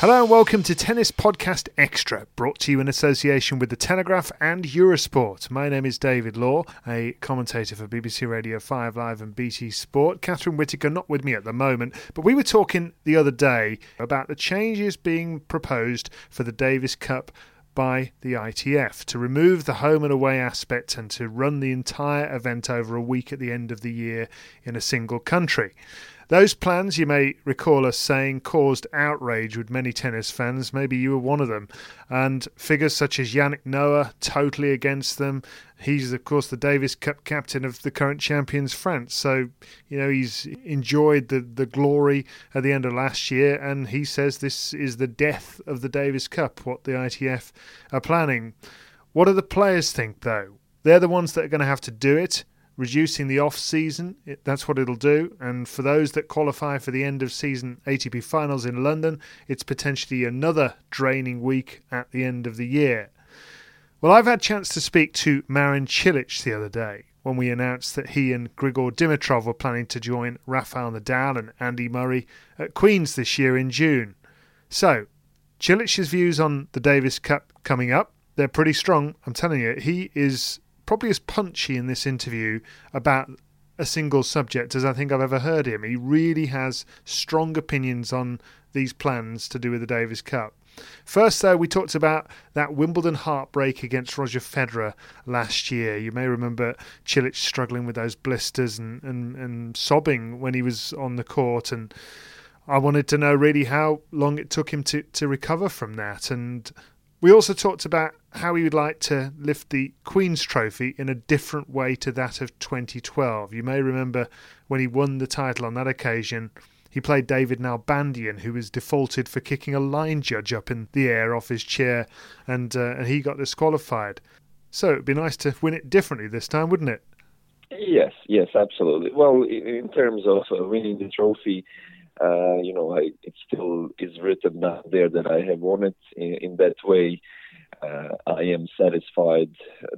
Hello and welcome to Tennis Podcast Extra, brought to you in association with The Telegraph and Eurosport. My name is David Law, a commentator for BBC Radio 5 Live and BT Sport. Catherine Whitaker not with me at the moment, but we were talking the other day about the changes being proposed for the Davis Cup by the ITF to remove the home and away aspect and to run the entire event over a week at the end of the year in a single country. Those plans, you may recall us saying, caused outrage with many tennis fans. Maybe you were one of them. And figures such as Yannick Noah, totally against them. He's, of course, the Davis Cup captain of the current champions, France. So, you know, he's enjoyed the, the glory at the end of last year. And he says this is the death of the Davis Cup, what the ITF are planning. What do the players think, though? They're the ones that are going to have to do it reducing the off season. It, that's what it'll do. And for those that qualify for the end of season ATP finals in London, it's potentially another draining week at the end of the year. Well, I've had a chance to speak to Marin Cilic the other day when we announced that he and Grigor Dimitrov were planning to join Rafael Nadal and Andy Murray at Queen's this year in June. So, Cilic's views on the Davis Cup coming up, they're pretty strong. I'm telling you, he is probably as punchy in this interview about a single subject as I think I've ever heard him. He really has strong opinions on these plans to do with the Davis Cup. First, though, we talked about that Wimbledon heartbreak against Roger Federer last year. You may remember Cilic struggling with those blisters and, and, and sobbing when he was on the court. And I wanted to know really how long it took him to, to recover from that. And we also talked about how he would like to lift the Queen's Trophy in a different way to that of 2012. You may remember when he won the title on that occasion, he played David Nalbandian, who was defaulted for kicking a line judge up in the air off his chair, and uh, and he got disqualified. So it'd be nice to win it differently this time, wouldn't it? Yes, yes, absolutely. Well, in terms of uh, winning the trophy, uh, you know, I, it still is written down there that I have won it in, in that way. Uh, I am satisfied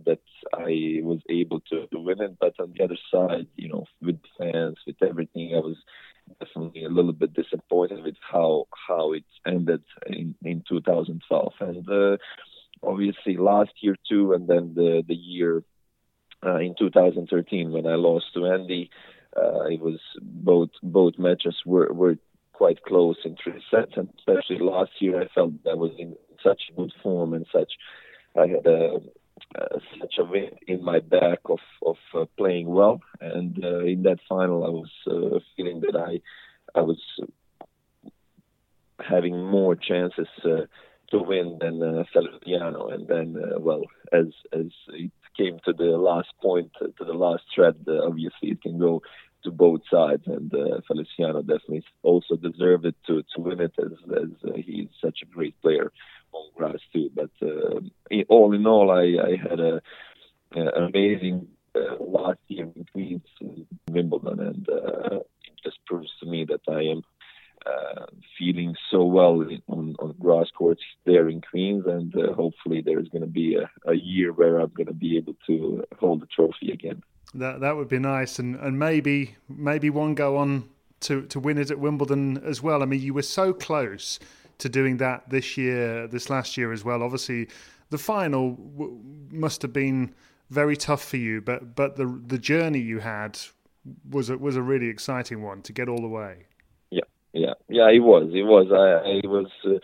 that I was able to, win it, but on the other side, you know, with fans, with everything, I was definitely a little bit disappointed with how how it ended in in 2012, and uh, obviously last year too, and then the the year uh, in 2013 when I lost to Andy. Uh, it was both both matches were were quite close in three sets, and especially last year I felt I was in such good form and such. I had a, such a wind in my back of of uh, playing well, and uh, in that final I was uh, feeling that I I was having more chances uh, to win than uh, Feliciano, and then uh, well as as it came to the last point, to the last thread, uh, obviously it can go to both sides, and uh, Feliciano definitely also deserved it to to win it as as uh, he's such a great player on grass too. But uh, all in all, I I had a, a amazing uh, last year in Queens, Wimbledon, and uh, it just proved so well on, on grass courts there in Queens, and uh, hopefully there's going to be a, a year where I'm going to be able to hold the trophy again. That that would be nice, and, and maybe maybe one go on to, to win it at Wimbledon as well. I mean, you were so close to doing that this year, this last year as well. Obviously, the final w- must have been very tough for you, but but the the journey you had was a, was a really exciting one to get all the way. Yeah. It was. It was. I, I was. Uh,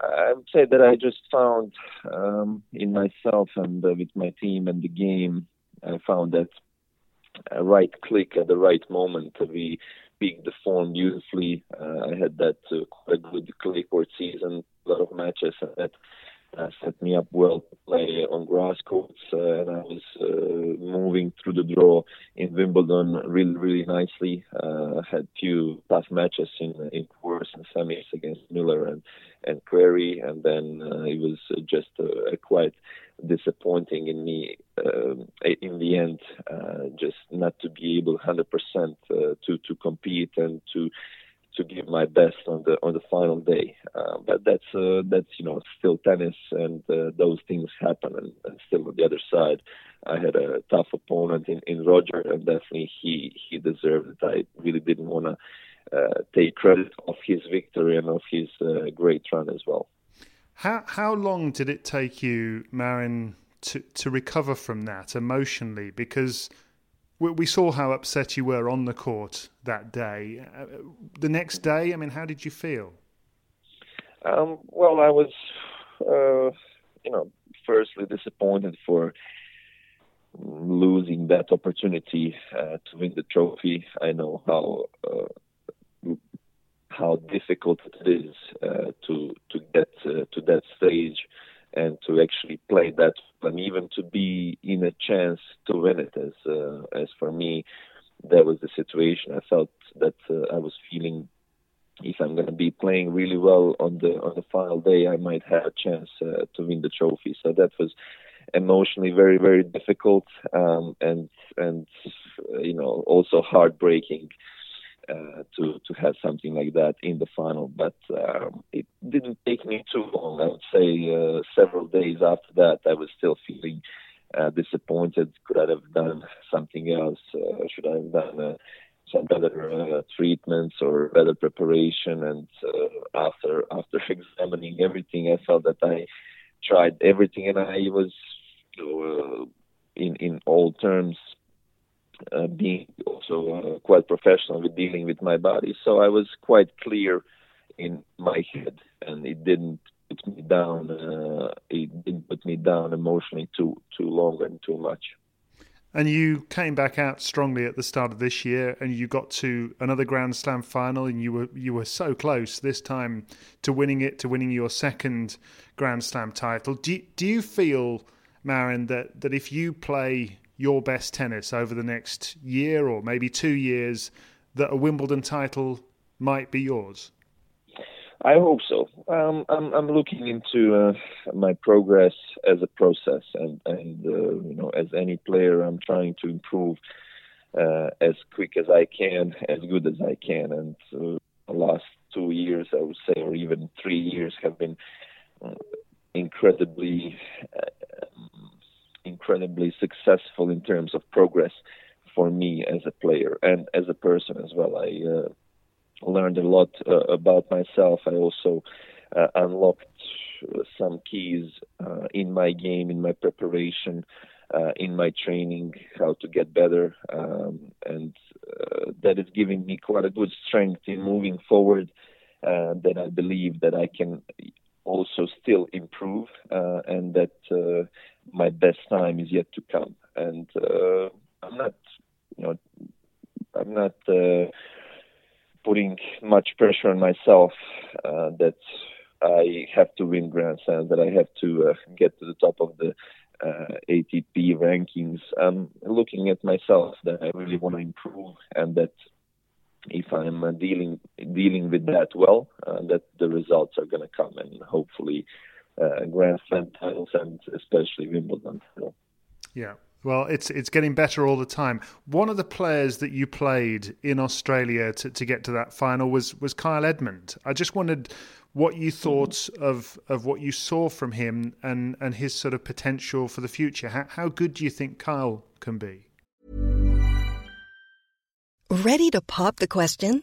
I would say that I just found um, in myself and uh, with my team and the game, I found that a right click at the right moment. We picked the form beautifully. Uh, I had that uh, a good clay court season, a lot of matches, and that uh, set me up well to play on grass courts. Uh, and I was uh, moving through the draw in Wimbledon really, really nicely. Uh, had few tough matches in in quarters and semis against Muller and and Querrey, and then uh, it was just quite disappointing in me um, in the end, uh, just not to be able 100% uh, to to compete and to to give my best on the on the final day. Uh, but that's uh, that's you know still tennis, and uh, those things happen. And, and still on the other side, I had a tough opponent in, in Roger, and definitely he he deserved it. I really didn't want to uh, take credit of his victory and of his uh, great run as well. How how long did it take you, Marin, to to recover from that emotionally? Because we, saw how upset you were on the court that day. Uh, the next day, I mean, how did you feel? Um, well, I was, uh, you know, firstly disappointed for losing that opportunity uh, to win the trophy. I know how uh, how difficult it is uh, to to get uh, to that stage and to actually play that and even to be in a chance to win it. As uh, as for me that was the situation. I felt that uh, i was feeling if i'm going to be playing really well on the on the final day i might have a chance uh, to win the trophy. So that was emotionally very very difficult um, and and you know also heartbreaking uh, to to have something like that in the final. But um, it didn't take me too long. I would say uh, several days after that, I was still feeling uh, disappointed. Could I have done something else? Uh, should I have done uh, some better uh, treatments or better preparation? And after after examining everything, I felt that I tried everything, and I was. In in all terms uh, being also uh, quite professional with dealing with my body. So I was quite clear in my head, and it didn't put me down. Uh, it didn't put me down emotionally too too long and too much. And you came back out strongly at the start of this year, and you got to another Grand Slam final, and you were you were so close this time to winning it, to winning your second Grand Slam title. Do do you feel, Marin, that that if you play your best tennis over the next year or maybe two years, that a Wimbledon title might be yours? I hope so. Um, I'm, I'm looking into uh, my progress as a process, and, and uh, you know, as any player, I'm trying to improve uh, as quick as I can, as good as I can. And uh, the last two years, I would say, or even three years, have been uh, incredibly incredibly successful in terms of progress for me as a player and as a person as well. I uh, learned a lot uh, about myself. I also uh, unlocked some keys uh, in my game, in my preparation, uh, in my training, how to get better, um, and uh, that is giving me quite a good strength in moving forward. that I believe that I can also still improve, and that my best time is yet to come. And uh, I'm not, you know, I'm not uh, putting much pressure on myself uh, that I have to win Grand Slam, that I have to uh, get to the top of the uh, ATP rankings. I'm looking at myself that I really want to improve, and that if I'm uh, dealing dealing with that well, that the results are going to come, and hopefully uh, Grand Slam titles and especially Wimbledon. Yeah, Well, it's it's getting better all the time. One of the players that you played in Australia to, to get to that final was was Kyle Edmund. I just wondered what you thought of of what you saw from him and and his sort of potential for the future. How, how good do you think Kyle can be? Ready to pop the question?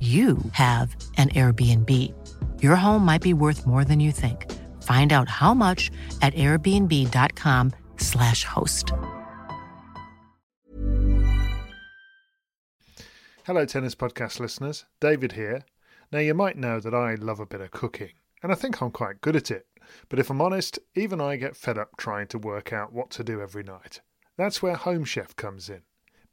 you have an Airbnb. Your home might be worth more than you think. Find out how much at airbnb.com/slash host. Hello, Tennis Podcast listeners. David here. Now, you might know that I love a bit of cooking, and I think I'm quite good at it. But if I'm honest, even I get fed up trying to work out what to do every night. That's where Home Chef comes in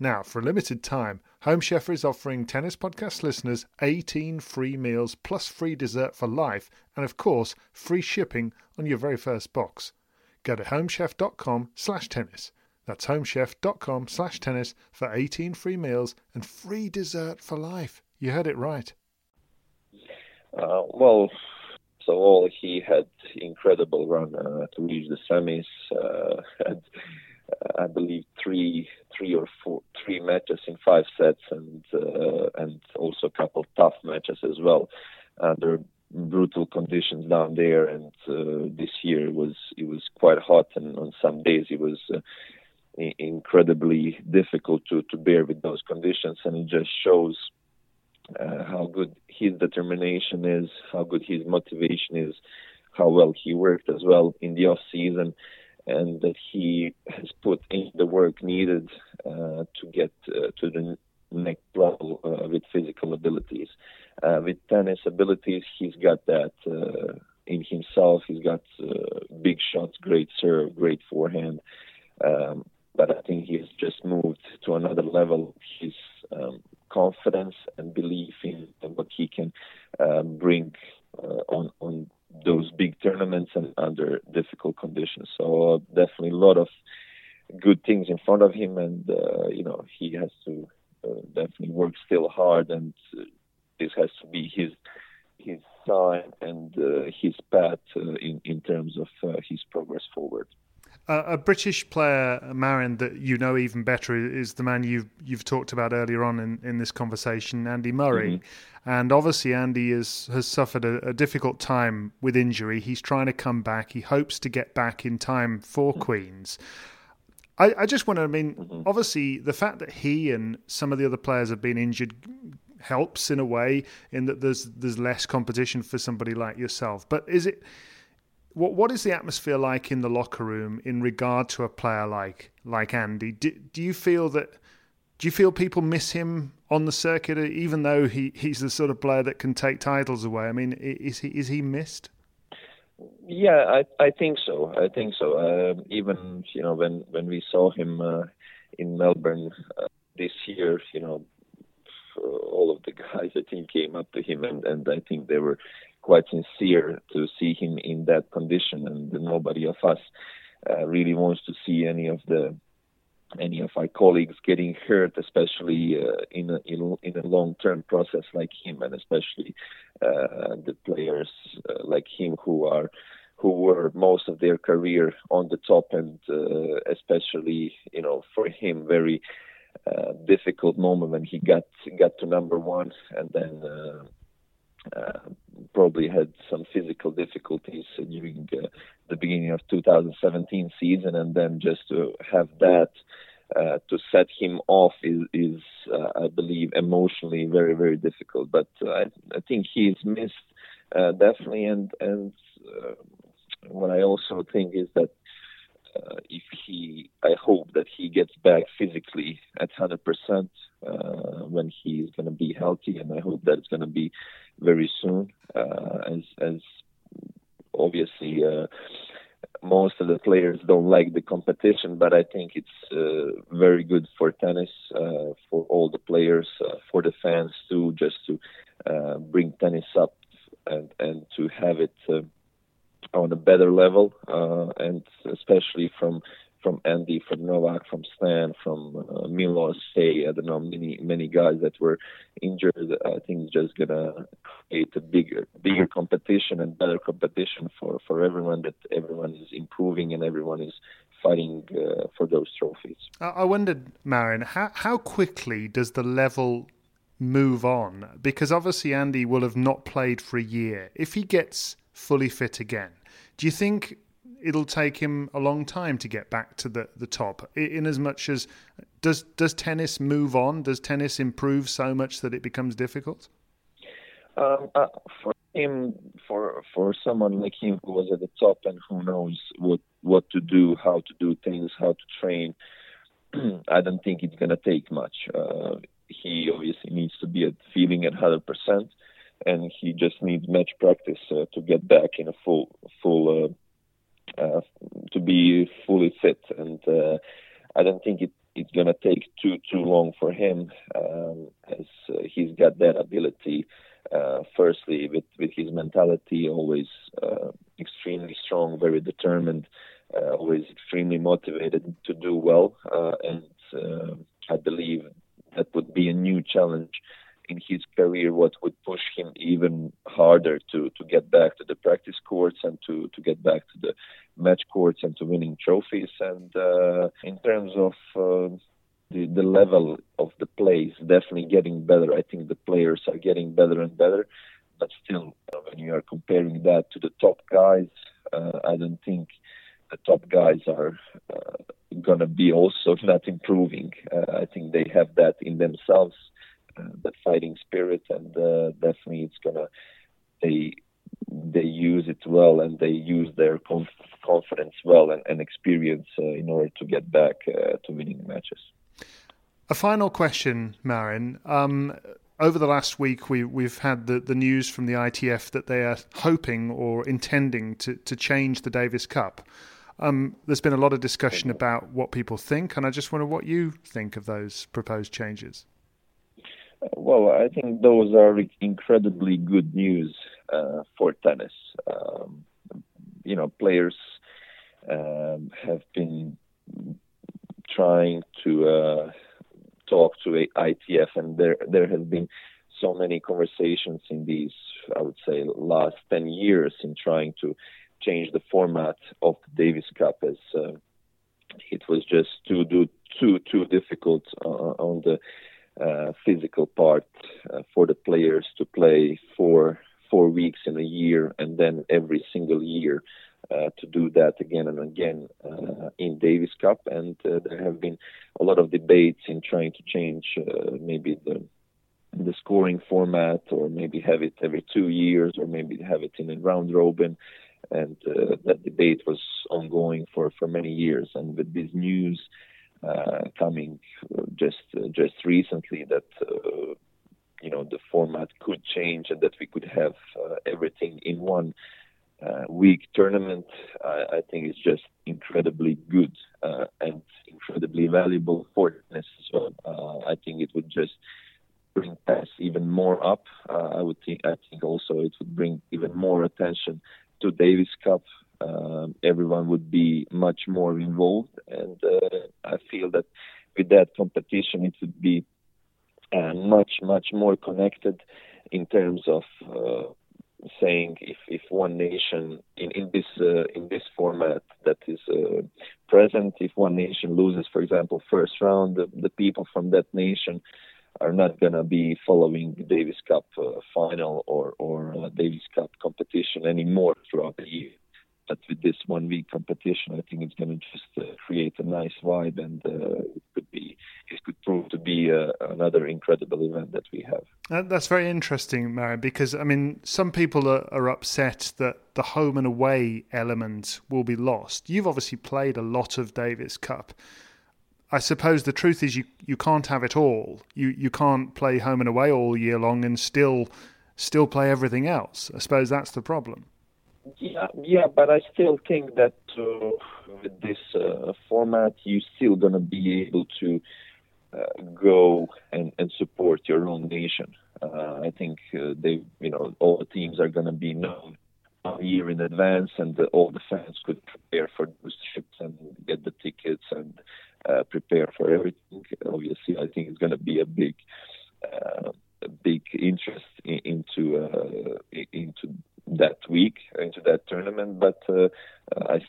Now, for a limited time, Home Chef is offering Tennis Podcast listeners 18 free meals plus free dessert for life, and of course, free shipping on your very first box. Go to homechef.com slash tennis. That's homechef.com slash tennis for 18 free meals and free dessert for life. You heard it right. Uh, well, so all he had incredible run uh, to reach the semis. Uh, I believe three three or four three matches in five sets and uh, and also a couple tough matches as well under brutal conditions down there. And uh, this year it was it was quite hot and on some days it was uh, incredibly difficult to to bear with those conditions. And it just shows uh, how good his determination is how good his motivation is how well he worked as well in the off season and that he has put in the work needed uh, to get uh, to the next level uh, with physical abilities. Uh, with tennis abilities, he's got that uh, in himself. He's got uh, big shots, great serve, great forehand. Um, but I think he's just moved to another level. His um, confidence and belief in what he can bring on on those big tournaments and under difficult conditions. So uh, definitely a lot of good things in front of him, and uh, you know he has to uh, definitely work still hard, and uh, this has to be his his sign and uh, his path uh, in in terms of his progress forward. Uh, a British player, Marin, that you know even better is the man you've you've talked about earlier on in, in this conversation, Andy Murray. Mm-hmm. And obviously, Andy is, has suffered a, a, difficult time with injury. He's trying to come back. He hopes to get back in time for mm-hmm. Queens. I, I, just want to, I mean, mm-hmm. obviously, the fact that he and some of the other players have been injured helps in a way, in that there's there's less competition for somebody like yourself. But is it what what is the atmosphere like in the locker room in regard to a player like like Andy? Do, do you feel that do you feel people miss him on the circuit, even though he, he's the sort of player that can take titles away? I mean, is he is he missed? Yeah, I I think so. I think so. Uh, even you know when when we saw him uh, in Melbourne uh, this year, you know, all of the guys I think came up to him and and I think they were quite sincere to see him in that condition, and nobody of us uh, really wants to see any of the any of our colleagues getting hurt, especially uh, in a in, a long-term process like him, and especially uh, the players uh, like him who are who were most of their career on the top, and uh, especially you know for him very uh, difficult moment when he got got to number one, and then. Probably had some physical difficulties during uh, the beginning of 2017 season, and then just to have that uh, to set him off is, is uh, I believe, emotionally very very difficult. But uh, I, I think he's missed uh, definitely, and and what I also think is that. If he, I hope that he gets back physically at 100% when he's going to be healthy, and I hope that it's going to be very soon. as as obviously uh, most of the players don't like the competition, but I think it's uh, very good for tennis, uh, for all the players, uh, for the fans too, just to uh, bring tennis up and and to have it uh, on a better level, uh, and especially from from Andy, from Novak, from Stan, from uh, Milos, say I don't know many many guys that were injured. I think just gonna create a bigger bigger competition and better competition for for everyone. That everyone is improving and everyone is fighting uh, for those trophies. I wondered, Marin, how how quickly does the level move on? Because obviously Andy will have not played for a year. If he gets fully fit again, do you think it'll take him a long time to get back to the, the top. In as much as does does tennis move on? Does tennis improve so much that it becomes difficult? Um, uh, for him, for for someone like him who was at the top and who knows what what to do, how to do things, how to train, I don't think it's gonna take much. Uh, he obviously needs to be at feeling at hundred percent, and he just needs match practice uh, to get back in a full full uh, to be fully fit. And uh, I don't think it, it's going to take too too long for him, um, as uh, he's got that ability. Uh, firstly, with with his mentality, always uh, extremely strong, very determined, uh, always extremely motivated to do well, and I believe that would be a new challenge in his career what would push him even harder to to get back to the practice courts and to to get back to the match courts and to winning trophies and uh, in terms of uh, the, the level of the play is definitely getting better. I think the players are getting better and better, but still, uh, when you are comparing that to the top guys, uh, I don't think the top guys are uh, going to be also not improving. Uh, I think they have that in themselves that fighting spirit, and uh, definitely it's gonna they they use it well and they use their conf- confidence well and, and experience uh, in order to get back uh, to winning matches. A final question, Marin. Um, over the last week, we, we've had the, the news from the ITF that they are hoping or intending to, to change the Davis Cup. Um, there's been a lot of discussion about what people think, and I just wonder what you think of those proposed changes. Well, I think those are incredibly good news uh, for tennis. Um, you know, players um, have been trying to uh, talk to ITF, and there there has been so many conversations in these, I would say, last ten years in trying to change the format of the Davis Cup, as uh, it was just too too too difficult uh, on the uh, physical part uh, for the players to play for four weeks in a year and then every single year uh, to do that again and again uh, in Davis Cup. And uh, there have been a lot of debates in trying to change maybe the the scoring format, or maybe have it every two years, or maybe have it in a round robin. And that debate was ongoing for for many years. And with this news coming just uh, just recently that uh, you know the format could change and that we could have everything in one week tournament. I, I, think it's just incredibly good and incredibly valuable for tennis as well. I think it would just bring tennis even more up. Uh, I would think I think also it would bring even more attention to Davis Cup everyone would be much more involved. And uh, I feel that with that competition, it would be uh, much, much more connected in terms of uh, saying if, if one nation in, in this uh, in this format that is uh, present, if one nation loses, for example, first round, the, the people from that nation are not going to be following Davis Cup uh, final or or Davis Cup competition anymore throughout the year. But with this one week competition, I think it's going to just uh, create a nice vibe, and uh, it could be it could prove to be uh, another incredible event that we have. That's very interesting, Marin, because I mean, some people are, are upset that the home and away element will be lost. You've obviously played a lot of Davis Cup. I suppose the truth is you, you can't have it all. You you can't play home and away all year long and still still play everything else. I suppose that's the problem. Yeah, yeah, but I still think that uh, with this uh, format, you're still gonna be able to uh, go and, and support your own nation. Uh, I think uh, they, you know, all the teams are gonna be known a year in advance, and all the fans could prepare for those trips and get the tickets and uh, prepare for everything. Obviously, I think it's gonna be a big. a big interest in, into into that week into that tournament. But uh, I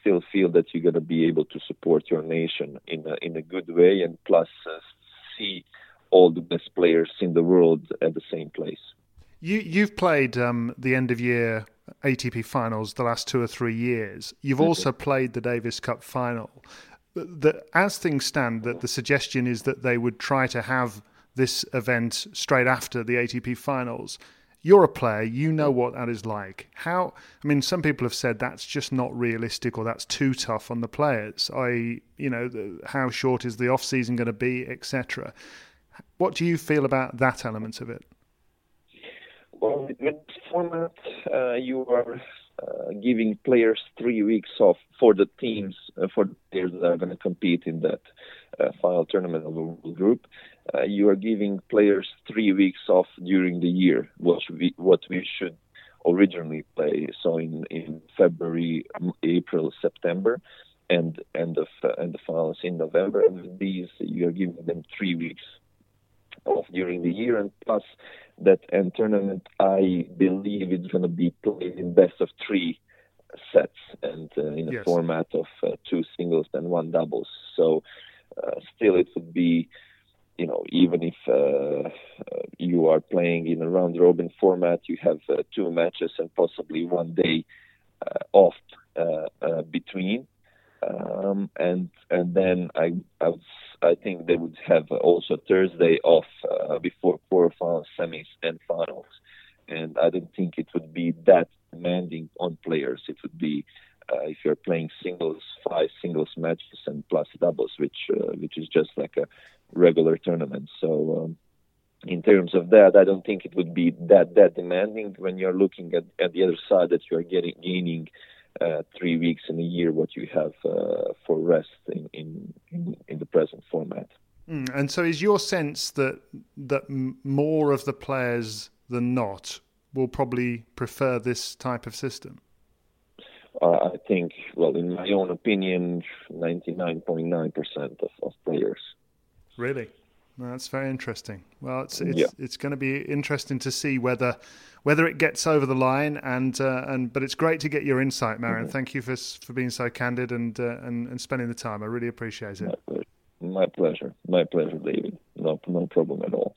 still feel that you're going to be able to support your nation in a, in a good way, and plus uh, see all the best players in the world at the same place. You you've played um, the end of year ATP finals the last two or three years. You've mm-hmm. also played the Davis Cup final. The, as things stand, that the suggestion is that they would try to have this event straight after the ATP finals you're a player, you know what that is like. How, I mean, some people have said that's just not realistic or that's too tough on the players. I, you know, the, how short is the off season going to be, etc. What do you feel about that element of it? Well, with this format, uh, you are uh, giving players three weeks off for the teams, uh, for the players that are going to compete in that final tournament of a world group uh, you are giving players three weeks off during the year, what we what we should originally play. So in in February, April, September, and end of uh, and the finals in November. And with these, you are giving them three weeks off during the year, and plus that end tournament, I believe it's going to be played in best of three sets and uh, in a yes. format of uh, two singles and one doubles. So uh, still, it would be you know, even if uh, you are playing in a round robin format, you have uh, two matches and possibly one day uh, off uh, uh, between. Um, and and then I I, I think they would have also Thursday off uh, before quarterfinals, semis, and finals. And I don't think it would be that demanding on players. It would be uh, if you're playing singles, five singles matches and plus doubles, which uh, which is just like a regular tournament. So um, in terms of that, I don't think it would be that that demanding when you're looking at, at the other side that you are getting gaining uh, three weeks in a year what you have uh, for rest in, in, in, the present format. Mm, and so, is your sense that that more of the players than not will probably prefer this type of system? Uh, I think, well, in my own opinion, 99.9% of, of players. Really? that's very interesting. Well, it's it's, yeah. it's going to be interesting to see whether whether it gets over the line and uh, and but it's great to get your insight, Marin. Mm-hmm. Thank you for for being so candid and, uh, and and spending the time. I really appreciate it. My pleasure. My pleasure, David. No no problem at all.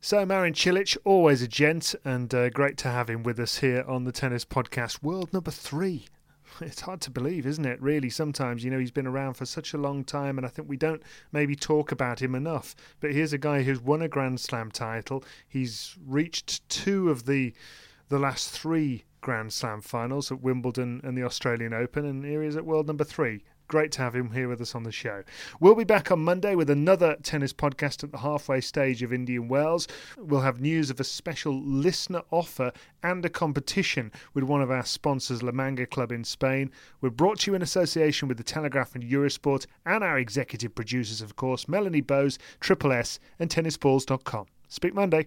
So, Marin Cilic, always a gent, and uh, great to have him with us here on the Tennis Podcast, world number three. It's hard to believe, isn't it? Really, sometimes, you know, he's been around for such a long time, and I think we don't maybe talk about him enough. But here's a guy who's won a Grand Slam title. He's reached two of the the last three Grand Slam finals at Wimbledon and the Australian Open, and here he is at world number three. Great to have him here with us on the show. We'll be back on Monday with another tennis podcast at the halfway stage of Indian Wells. We'll have news of a special listener offer and a competition with one of our sponsors, La Manga Club in Spain. We're brought to you in association with The Telegraph and Eurosport and our executive producers, of course, Melanie Bowes, Triple S, and TennisBalls.com. Speak Monday.